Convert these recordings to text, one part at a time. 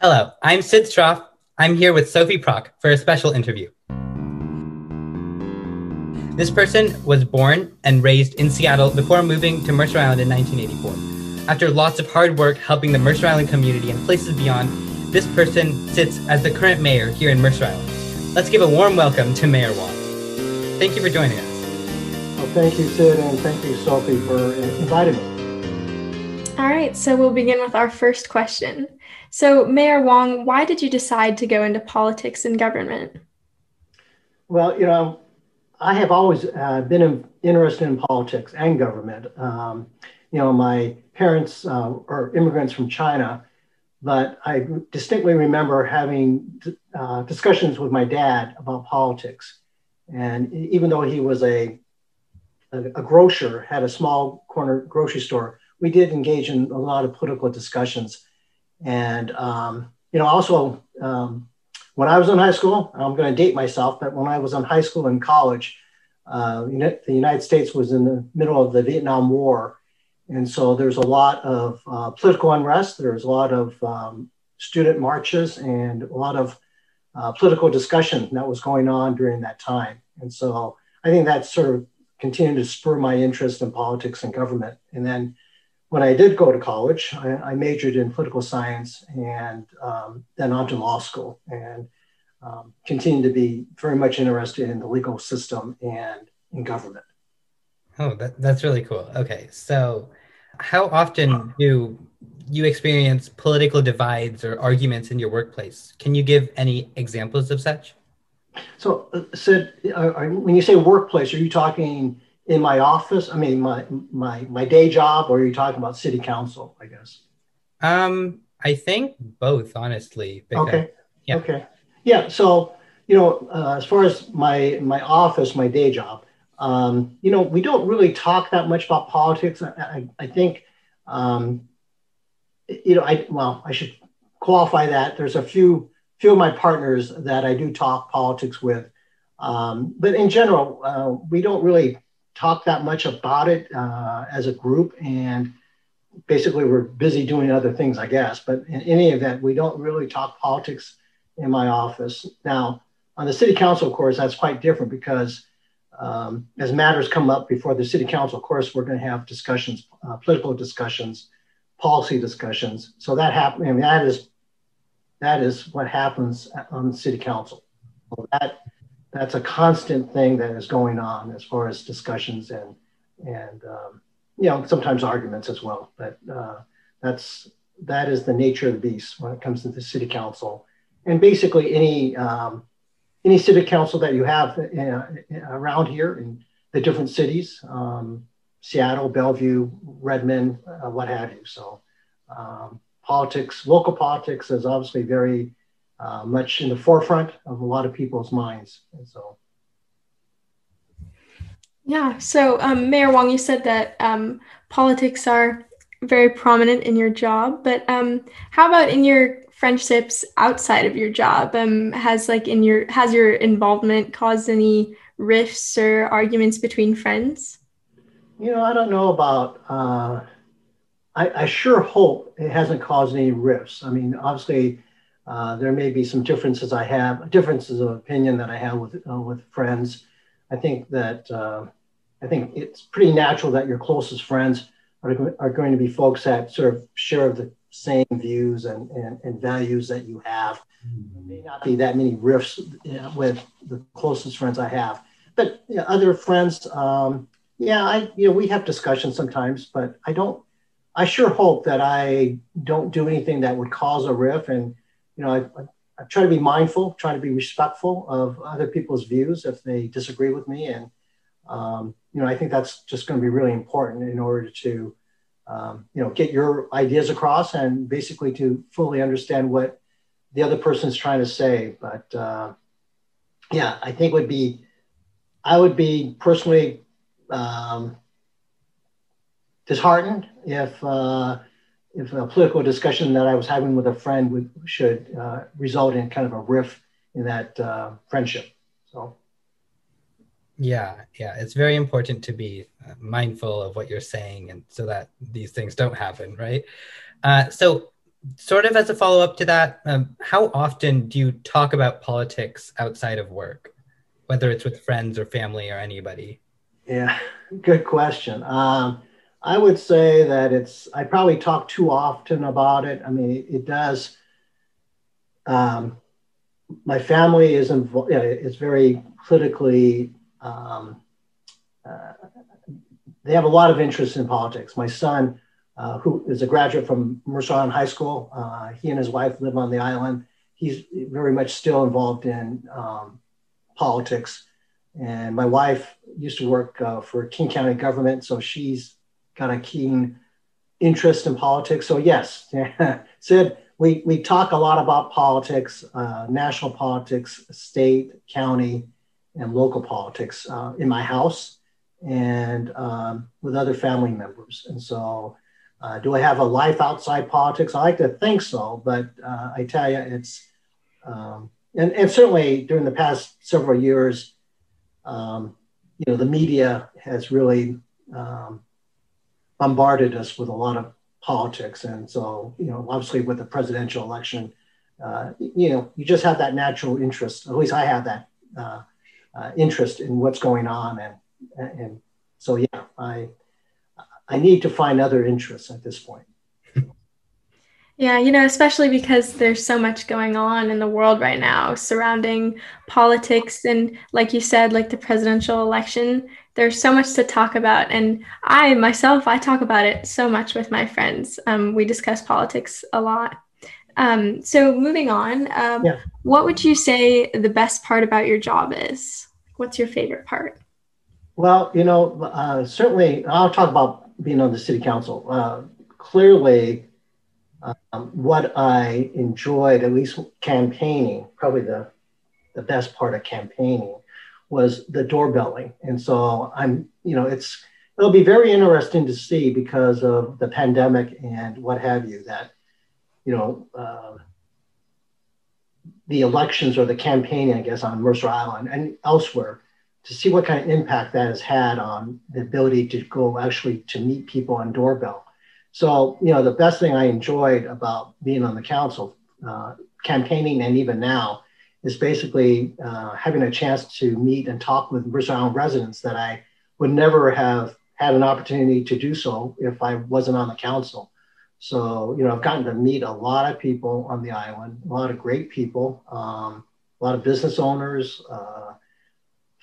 Hello, I'm Sidh Schroff. I'm here with Sophie Prock for a special interview. This person was born and raised in Seattle before moving to Mercer Island in 1984. After lots of hard work helping the Mercer Island community and places beyond, this person sits as the current mayor here in Mercer Island. Let's give a warm welcome to Mayor Wong. Thank you for joining us. Well, thank you, Sidh, and thank you, Sophie, for inviting me. All right, so we'll begin with our first question. So, Mayor Wong, why did you decide to go into politics and government? Well, you know, I have always uh, been interested in politics and government. Um, you know, my parents uh, are immigrants from China, but I distinctly remember having uh, discussions with my dad about politics. And even though he was a, a, a grocer, had a small corner grocery store, we did engage in a lot of political discussions. And, um, you know, also um, when I was in high school, I'm going to date myself, but when I was in high school and college, uh, the United States was in the middle of the Vietnam War. And so there's a lot of uh, political unrest. There's a lot of um, student marches and a lot of uh, political discussion that was going on during that time. And so I think that sort of continued to spur my interest in politics and government. And then when I did go to college, I, I majored in political science and um, then on to law school and um, continued to be very much interested in the legal system and in government. Oh, that, that's really cool. Okay. So, how often do you experience political divides or arguments in your workplace? Can you give any examples of such? So, uh, Sidh, uh, when you say workplace, are you talking in my office? I mean, my my my day job, or are you talking about city council? I guess. Um, I think both, honestly. Because, okay. Yeah. Okay. Yeah. So, you know, uh, as far as my my office, my day job, um, you know, we don't really talk that much about politics. I, I, I think, um, you know, I well, I should qualify that. There's a few few of my partners that I do talk politics with, um, but in general, uh, we don't really talk that much about it uh, as a group and basically we're busy doing other things i guess. But in any event we don't really talk politics in my office. Now on the city council of course that's quite different because um, as matters come up before the city council of course we're going to have discussions uh, political discussions policy discussions. So that happen I mean, that is that is what happens on the city council. That that's a constant thing that is going on as far as discussions and and um, you know sometimes arguments as well. But uh, that's that is the nature of the beast when it comes to the city council and basically any um, any city council that you have uh, around here in the different cities, um, Seattle, Bellevue, Redmond, uh, what have you. So um, politics, local politics is obviously very uh, much in the forefront of a lot of people's minds. And so. Yeah. So, um, Mayor Wong, you said that um, politics are very prominent in your job, but um, how about in your friendships outside of your job? Um, has like in your has your involvement caused any rifts or arguments between friends? You know, I don't know about. Uh, I, I sure hope it hasn't caused any rifts. I mean, obviously, uh, there may be some differences I have, differences of opinion that I have with uh, with friends. I think that uh, I think it's pretty natural that your closest friends are, are going to be folks that sort of share the same views and, and, and values that you have. There may not be that many rifts you know, with the closest friends I have, but you know, other friends, um, yeah, I you know we have discussions sometimes, but I don't. I sure hope that I don't do anything that would cause a rift and you know, I, I, try to be mindful, try to be respectful of other people's views if they disagree with me. And, um, you know, I think that's just going to be really important in order to, um, you know, get your ideas across and basically to fully understand what the other person's trying to say. But uh, yeah, I think would be, I would be personally um, disheartened if, uh, if a political discussion that I was having with a friend would should uh, result in kind of a rift in that uh, friendship. So. Yeah, yeah, it's very important to be uh, mindful of what you're saying, and so that these things don't happen, right? Uh, so, sort of as a follow up to that, um, how often do you talk about politics outside of work, whether it's with friends or family or anybody? Yeah, good question. Um, I would say that it's, I probably talk too often about it. I mean, it, does. Um, my family is involved, it's very politically, um, uh, they have a lot of interest in politics. My son, uh, who is a graduate from Mercer Island High School, uh, he and his wife live on the island. He's very much still involved in um, politics. And my wife used to work uh, for King County government, so she's got a keen interest in politics. So yes, Sidh, we, we talk a lot about politics, uh, national politics, state, county, and local politics uh, in my house and um, with other family members. And so, uh, do I have a life outside politics? I like to think so, but uh, I tell you, it's, um, and, and certainly during the past several years, um, you know, the media has really um, bombarded us with a lot of politics. And so, you know, obviously with the presidential election, uh, you know, you just have that natural interest. At least I have that uh, uh, interest in what's going on, and and so yeah, I I need to find other interests at this point. Yeah, you know, especially because there's so much going on in the world right now surrounding politics. And like you said, like the presidential election, there's so much to talk about. And I myself, I talk about it so much with my friends. Um, we discuss politics a lot. Um, so moving on, um, yeah. what would you say the best part about your job is? What's your favorite part? Well, you know, uh, certainly I'll talk about being on the city council. Uh, clearly, um, what I enjoyed, at least campaigning, probably the, the best part of campaigning was the doorbelling. And so I'm, you know, it's, it'll be very interesting to see because of the pandemic and what have you that, you know, uh, the elections or the campaigning, I guess, on Mercer Island and elsewhere to see what kind of impact that has had on the ability to go actually to meet people on doorbell so, you know, the best thing I enjoyed about being on the council, uh, campaigning, and even now, is basically uh, having a chance to meet and talk with Mercer Island residents that I would never have had an opportunity to do so if I wasn't on the council. So, you know, I've gotten to meet a lot of people on the island, a lot of great people, um, a lot of business owners, uh,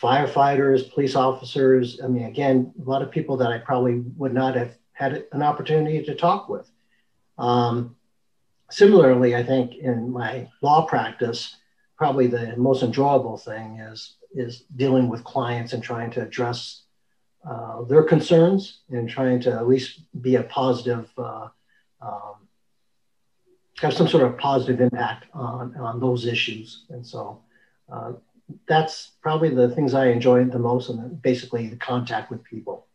firefighters, police officers. I mean, again, a lot of people that I probably would not have had an opportunity to talk with. Um, similarly, I think in my law practice, probably the most enjoyable thing is is dealing with clients and trying to address uh, their concerns and trying to at least be a positive, uh, um, have some sort of positive impact on, on those issues. And so uh, that's probably the things I enjoy the most, and basically the contact with people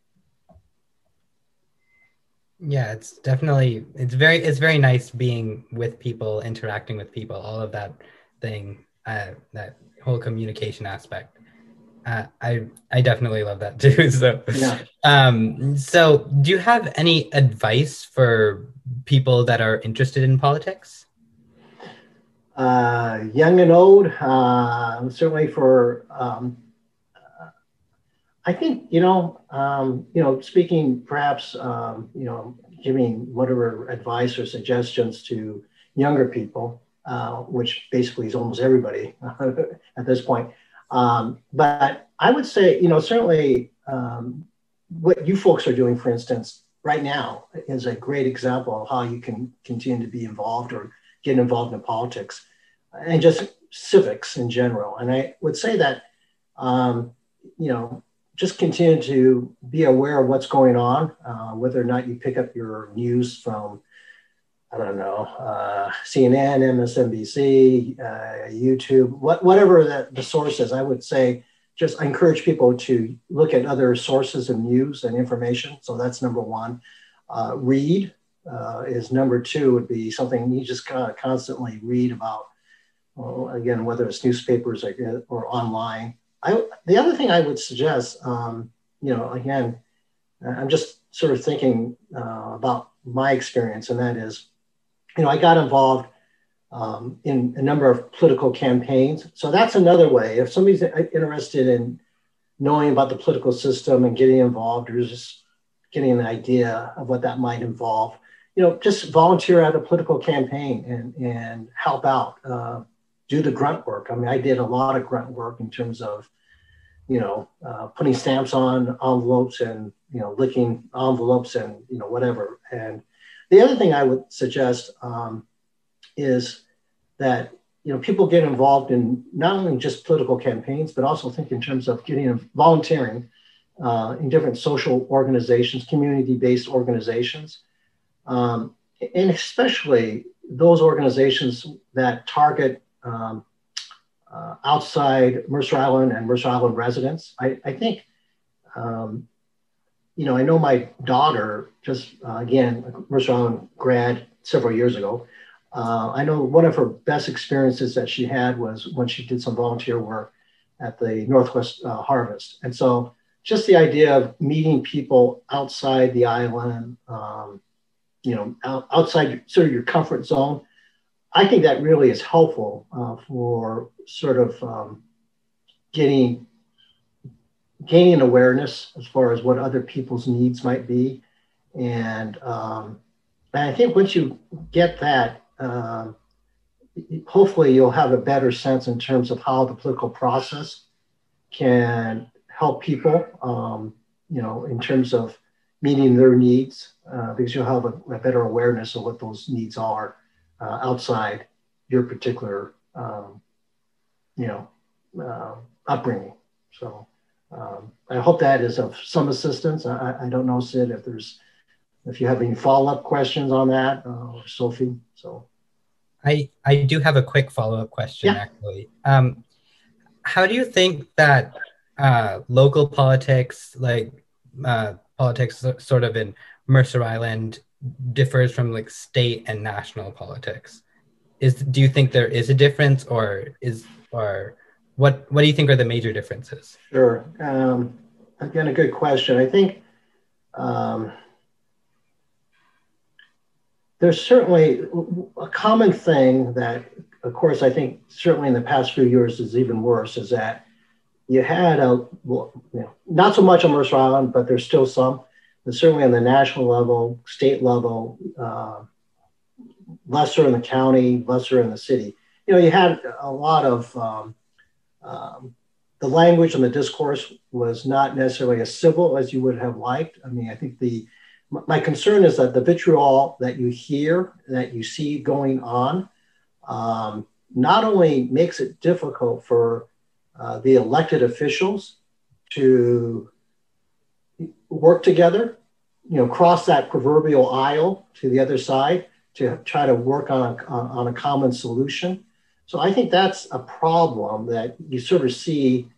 yeah it's definitely it's very it's very nice being with people interacting with people all of that thing uh, that whole communication aspect uh, i i definitely love that too so yeah. um so do you have any advice for people that are interested in politics uh, young and old uh, certainly for um, I think you know, um, you know, speaking perhaps, um, you know, giving whatever advice or suggestions to younger people, uh, which basically is almost everybody at this point. Um, but I would say, you know, certainly um, what you folks are doing, for instance, right now is a great example of how you can continue to be involved or get involved in politics and just civics in general. And I would say that, um, you know, just continue to be aware of what's going on, uh, whether or not you pick up your news from, I don't know, uh, CNN, MSNBC, uh, YouTube, what, whatever the, the source is. I would say just I encourage people to look at other sources of news and information. So that's number one. Uh, read uh, is number two, would be something you just kind of constantly read about. Well, again, whether it's newspapers or, or online. I, the other thing I would suggest, um, you know, again, I'm just sort of thinking uh, about my experience, and that is you know, I got involved um, in a number of political campaigns. So that's another way. If somebody's interested in knowing about the political system and getting involved, or just getting an idea of what that might involve, you know, just volunteer at a political campaign and and help out, uh, do the grunt work. I mean, I did a lot of grunt work in terms of, you know, uh, putting stamps on envelopes and you know licking envelopes and you know whatever. And the other thing I would suggest. Um, is that you know people get involved in not only just political campaigns, but also think in terms of getting volunteering uh, in different social organizations, community-based organizations, um, and especially those organizations that target um, uh, outside Mercer Island and Mercer Island residents. I, I think, um, you know, I know my daughter just uh, again Mercer Island grad several years ago. Uh, I know one of her best experiences that she had was when she did some volunteer work at the Northwest uh, Harvest. And so just the idea of meeting people outside the island, um, you know, out, outside sort of your comfort zone, I think that really is helpful uh, for sort of um, getting gaining awareness as far as what other people's needs might be. And, um, and I think once you get that, um, hopefully you'll have a better sense in terms of how the political process can help people, um, you know, in terms of meeting their needs, uh, because you'll have a, a, better awareness of what those needs are uh, outside your particular, um, you know, uh, upbringing. So um, I hope that is of some assistance. I, I don't know, Sidh, if there's if you have any follow-up questions on that, uh, or Sophie. So I I do have a quick follow-up question yeah. actually. Um, how do you think that uh, local politics, like uh, politics sort of in Mercer Island, differs from like state and national politics? Is do you think there is a difference, or is or what what do you think are the major differences? Sure. Um, again, a good question. I think um, there's certainly a common thing that, of course, I think certainly in the past few years is even worse is that you had a, well, you know, not so much on Mercer Island, but there's still some, certainly on the national level, state level, uh, lesser in the county, lesser in the city. You know, you had a lot of um, um, the language and the discourse was not necessarily as civil as you would have liked. I mean, I think the my concern is that the vitriol that you hear, that you see going on, um, not only makes it difficult for uh, the elected officials to work together, you know, cross that proverbial aisle to the other side to try to work on a, on a common solution. So I think that's a problem that you sort of see.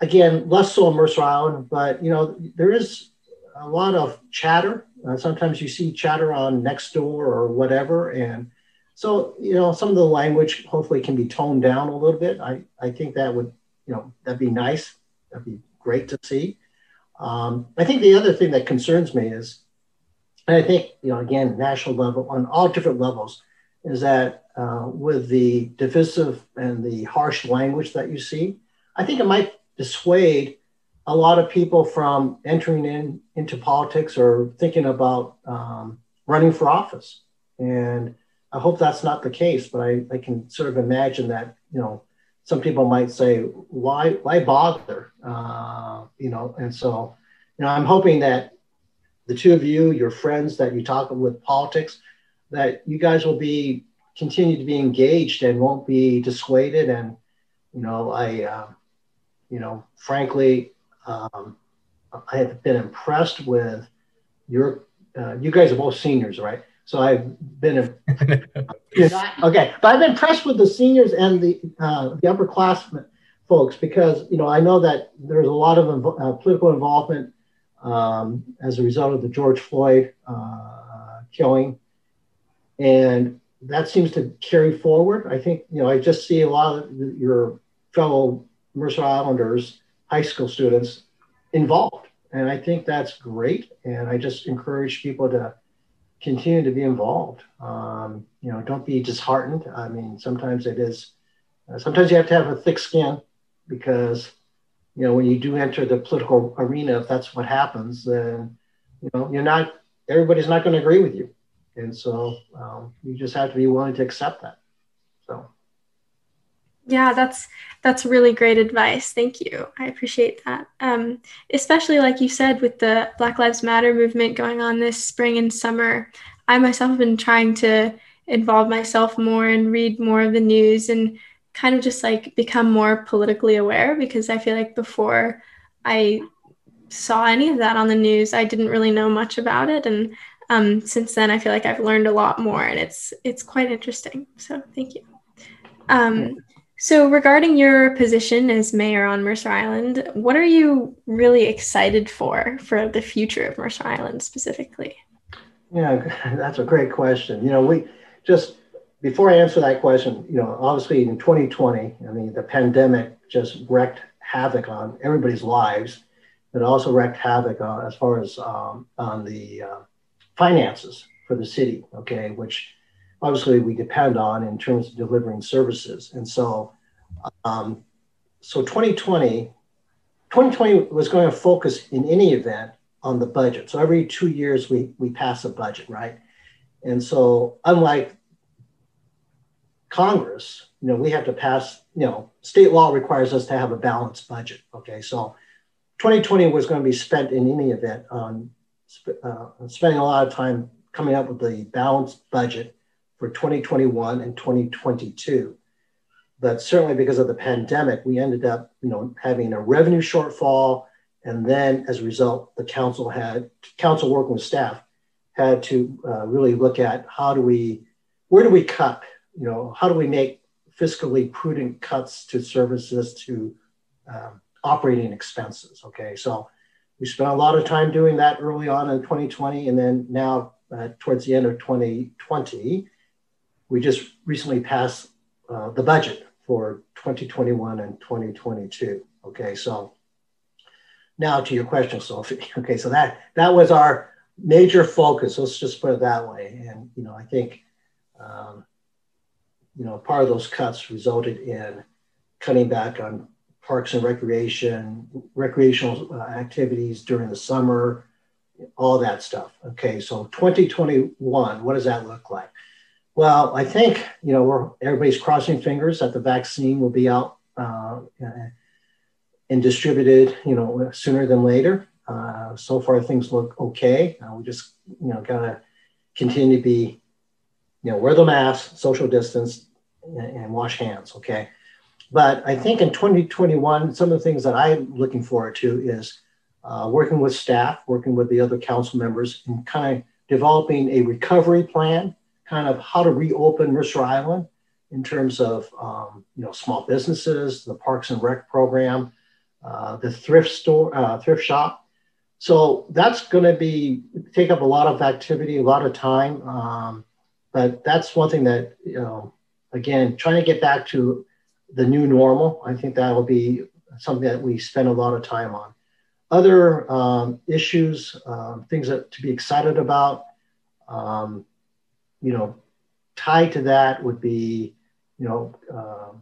Again, less so on Mercer Island, but you know, there is a lot of chatter. Uh, sometimes you see chatter on Nextdoor or whatever. And so, you know, some of the language hopefully can be toned down a little bit. I, I think that would, you know, that'd be nice. That'd be great to see. Um, I think the other thing that concerns me is, and I think, you know, again, national level, on all different levels, is that uh, with the divisive and the harsh language that you see, I think it might dissuade a lot of people from entering in into politics or thinking about um, running for office. And I hope that's not the case, but I, I can sort of imagine that, you know, some people might say, why, why bother? Uh, you know, and so, you know, I'm hoping that the two of you, your friends that you talk with politics, that you guys will be continue to be engaged and won't be dissuaded. And, you know, I, uh, you know, frankly, um, I have been impressed with your. Uh, you guys are both seniors, right? So I've been okay, but I've been impressed with the seniors and the uh, the upperclassmen folks because you know I know that there's a lot of invo- uh, political involvement um, as a result of the George Floyd uh, killing, and that seems to carry forward. I think you know I just see a lot of your fellow Mercer Islanders high school students involved. And I think that's great. And I just encourage people to continue to be involved. Um, you know, don't be disheartened. I mean, sometimes it is, uh, sometimes you have to have a thick skin because, you know, when you do enter the political arena, if that's what happens, then, you know, you're not, everybody's not going to agree with you. And so um, you just have to be willing to accept that. Yeah, that's that's really great advice. Thank you. I appreciate that. Um, especially like you said, with the Black Lives Matter movement going on this spring and summer, I myself have been trying to involve myself more and read more of the news and kind of just like become more politically aware because I feel like before I saw any of that on the news, I didn't really know much about it, and um, since then I feel like I've learned a lot more, and it's it's quite interesting. So thank you. Um, so, regarding your position as mayor on Mercer Island, what are you really excited for for the future of Mercer Island specifically? Yeah, that's a great question. You know, we just before I answer that question, you know, obviously in 2020, I mean, the pandemic just wreaked havoc on everybody's lives. It also wreaked havoc on, as far as um, on the uh, finances for the city. Okay, which obviously we depend on in terms of delivering services. And so, um, so 2020, 2020 was going to focus in any event on the budget. So every two years we, we pass a budget, right? And so unlike Congress, you know, we have to pass, you know, state law requires us to have a balanced budget. Okay, so 2020 was going to be spent in any event on uh, spending a lot of time coming up with the balanced budget for 2021 and 2022. But certainly because of the pandemic, we ended up, you know, having a revenue shortfall. And then as a result, the council had, council working with staff, had to uh, really look at how do we, where do we cut? You know, how do we make fiscally prudent cuts to services to um, operating expenses? Okay, so we spent a lot of time doing that early on in 2020, and then now uh, towards the end of 2020, we just recently passed uh, the budget for 2021 and 2022. Okay, so now to your question, Sophie. Okay, so that that was our major focus. Let's just put it that way. And you know, I think um, you know part of those cuts resulted in cutting back on parks and recreation, recreational uh, activities during the summer, all that stuff. Okay, so 2021, what does that look like? Well, I think you know everybody's crossing fingers that the vaccine will be out uh, and distributed, you know, sooner than later. Uh, so far, things look okay. Uh, we just you know gotta continue to be, you know, wear the mask, social distance, and, and wash hands. Okay, but I think in 2021, some of the things that I'm looking forward to is uh, working with staff, working with the other council members, and kind of developing a recovery plan kind of how to reopen Mercer Island in terms of um, you know small businesses, the Parks and Rec program, uh, the thrift store, uh, thrift shop. So that's going to be take up a lot of activity, a lot of time. Um, but that's one thing that you know, again, trying to get back to the new normal. I think that will be something that we spend a lot of time on. Other um, issues, um, things that to be excited about. Um, you know, tied to that would be, you know, uh,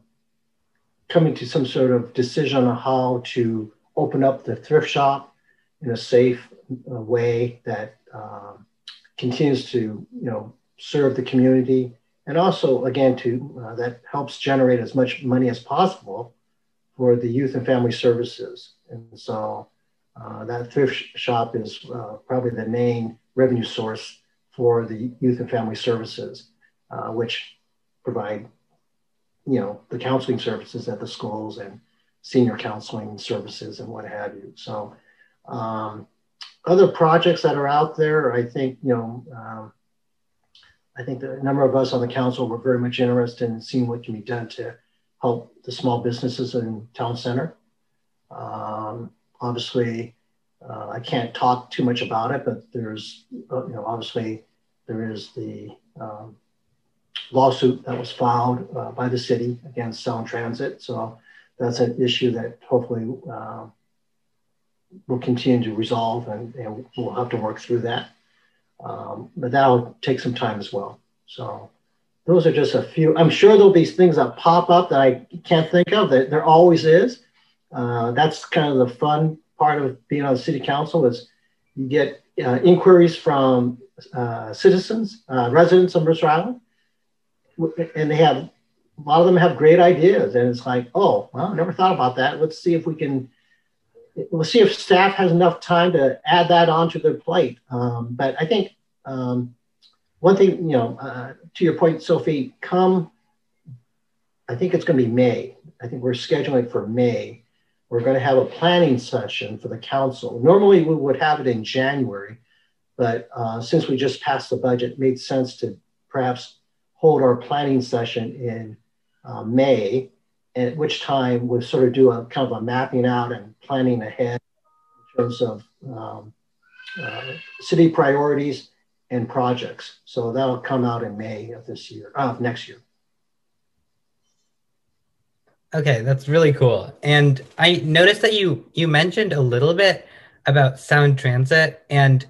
coming to some sort of decision on how to open up the thrift shop in a safe uh, way that uh, continues to, you know, serve the community. And also again to uh, that helps generate as much money as possible for the youth and family services. And so uh, that thrift shop is uh, probably the main revenue source for the youth and family services, uh, which provide, you know, the counseling services at the schools and senior counseling services and what have you. So, um, other projects that are out there, I think, you know, um, I think the number of us on the council were very much interested in seeing what can be done to help the small businesses in town center. Um, obviously, uh, I can't talk too much about it, but there's, uh, you know, obviously there is the um, lawsuit that was filed uh, by the city against Sound Transit. So that's an issue that hopefully uh, will continue to resolve and, and, we'll have to work through that. Um, but that'll take some time as well. So those are just a few. I'm sure there'll be things that pop up that I can't think of. That there always is. Uh, that's kind of the fun part of being on the city council is you get uh, inquiries from uh, citizens, uh, residents of Mercer Island, and they have a lot of them have great ideas, and it's like, oh, well, I never thought about that. Let's see if we can. We'll see if staff has enough time to add that onto their plate. Um, but I think um, one thing, you know, uh, to your point, Sophie, come. I think it's going to be May. I think we're scheduling for May. We're going to have a planning session for the council. Normally, we would have it in January, but uh, since we just passed the budget, it made sense to perhaps hold our planning session in uh, May, at which time we'll sort of do a kind of a mapping out and planning ahead in terms of um, uh, city priorities and projects. So that'll come out in May of this year, of next year. Okay, that's really cool. And I noticed that you you mentioned a little bit about sound transit, and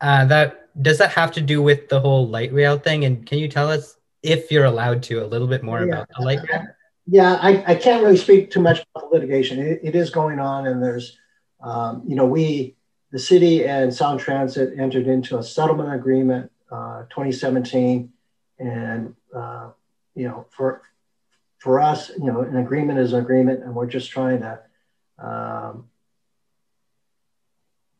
uh, that does that have to do with the whole light rail thing? And can you tell us if you're allowed to a little bit more yeah. about the light rail? Yeah, I, I can't really speak too much about the litigation. It, it is going on, and there's, um, you know, we the city and Sound Transit entered into a settlement agreement uh, 2017, and uh, you know, for for us, you know, an agreement is an agreement, and we're just trying to, um,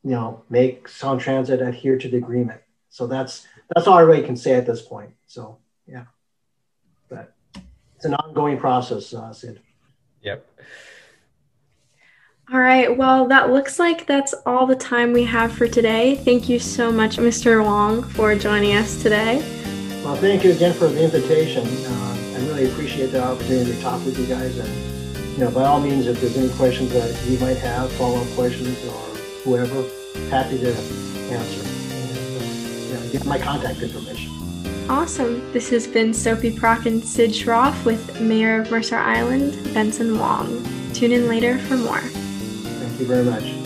you know, make Sound Transit adhere to the agreement. So that's that's all I really can say at this point. So yeah, but it's an ongoing process, uh, Sidh. Yep. All right, well, that looks like that's all the time we have for today. Thank you so much, Mr. Wong, for joining us today. Well, thank you again for the invitation. Uh, I really appreciate the opportunity to talk with you guys. And, you know, by all means, if there's any questions that you might have, follow up questions or whoever, happy to answer. And, uh, you know, get my contact information. Awesome. This has been Sophie Prock and Sidh Schroff with Mayor of Mercer Island, Benson Wong. Tune in later for more Thank you very much.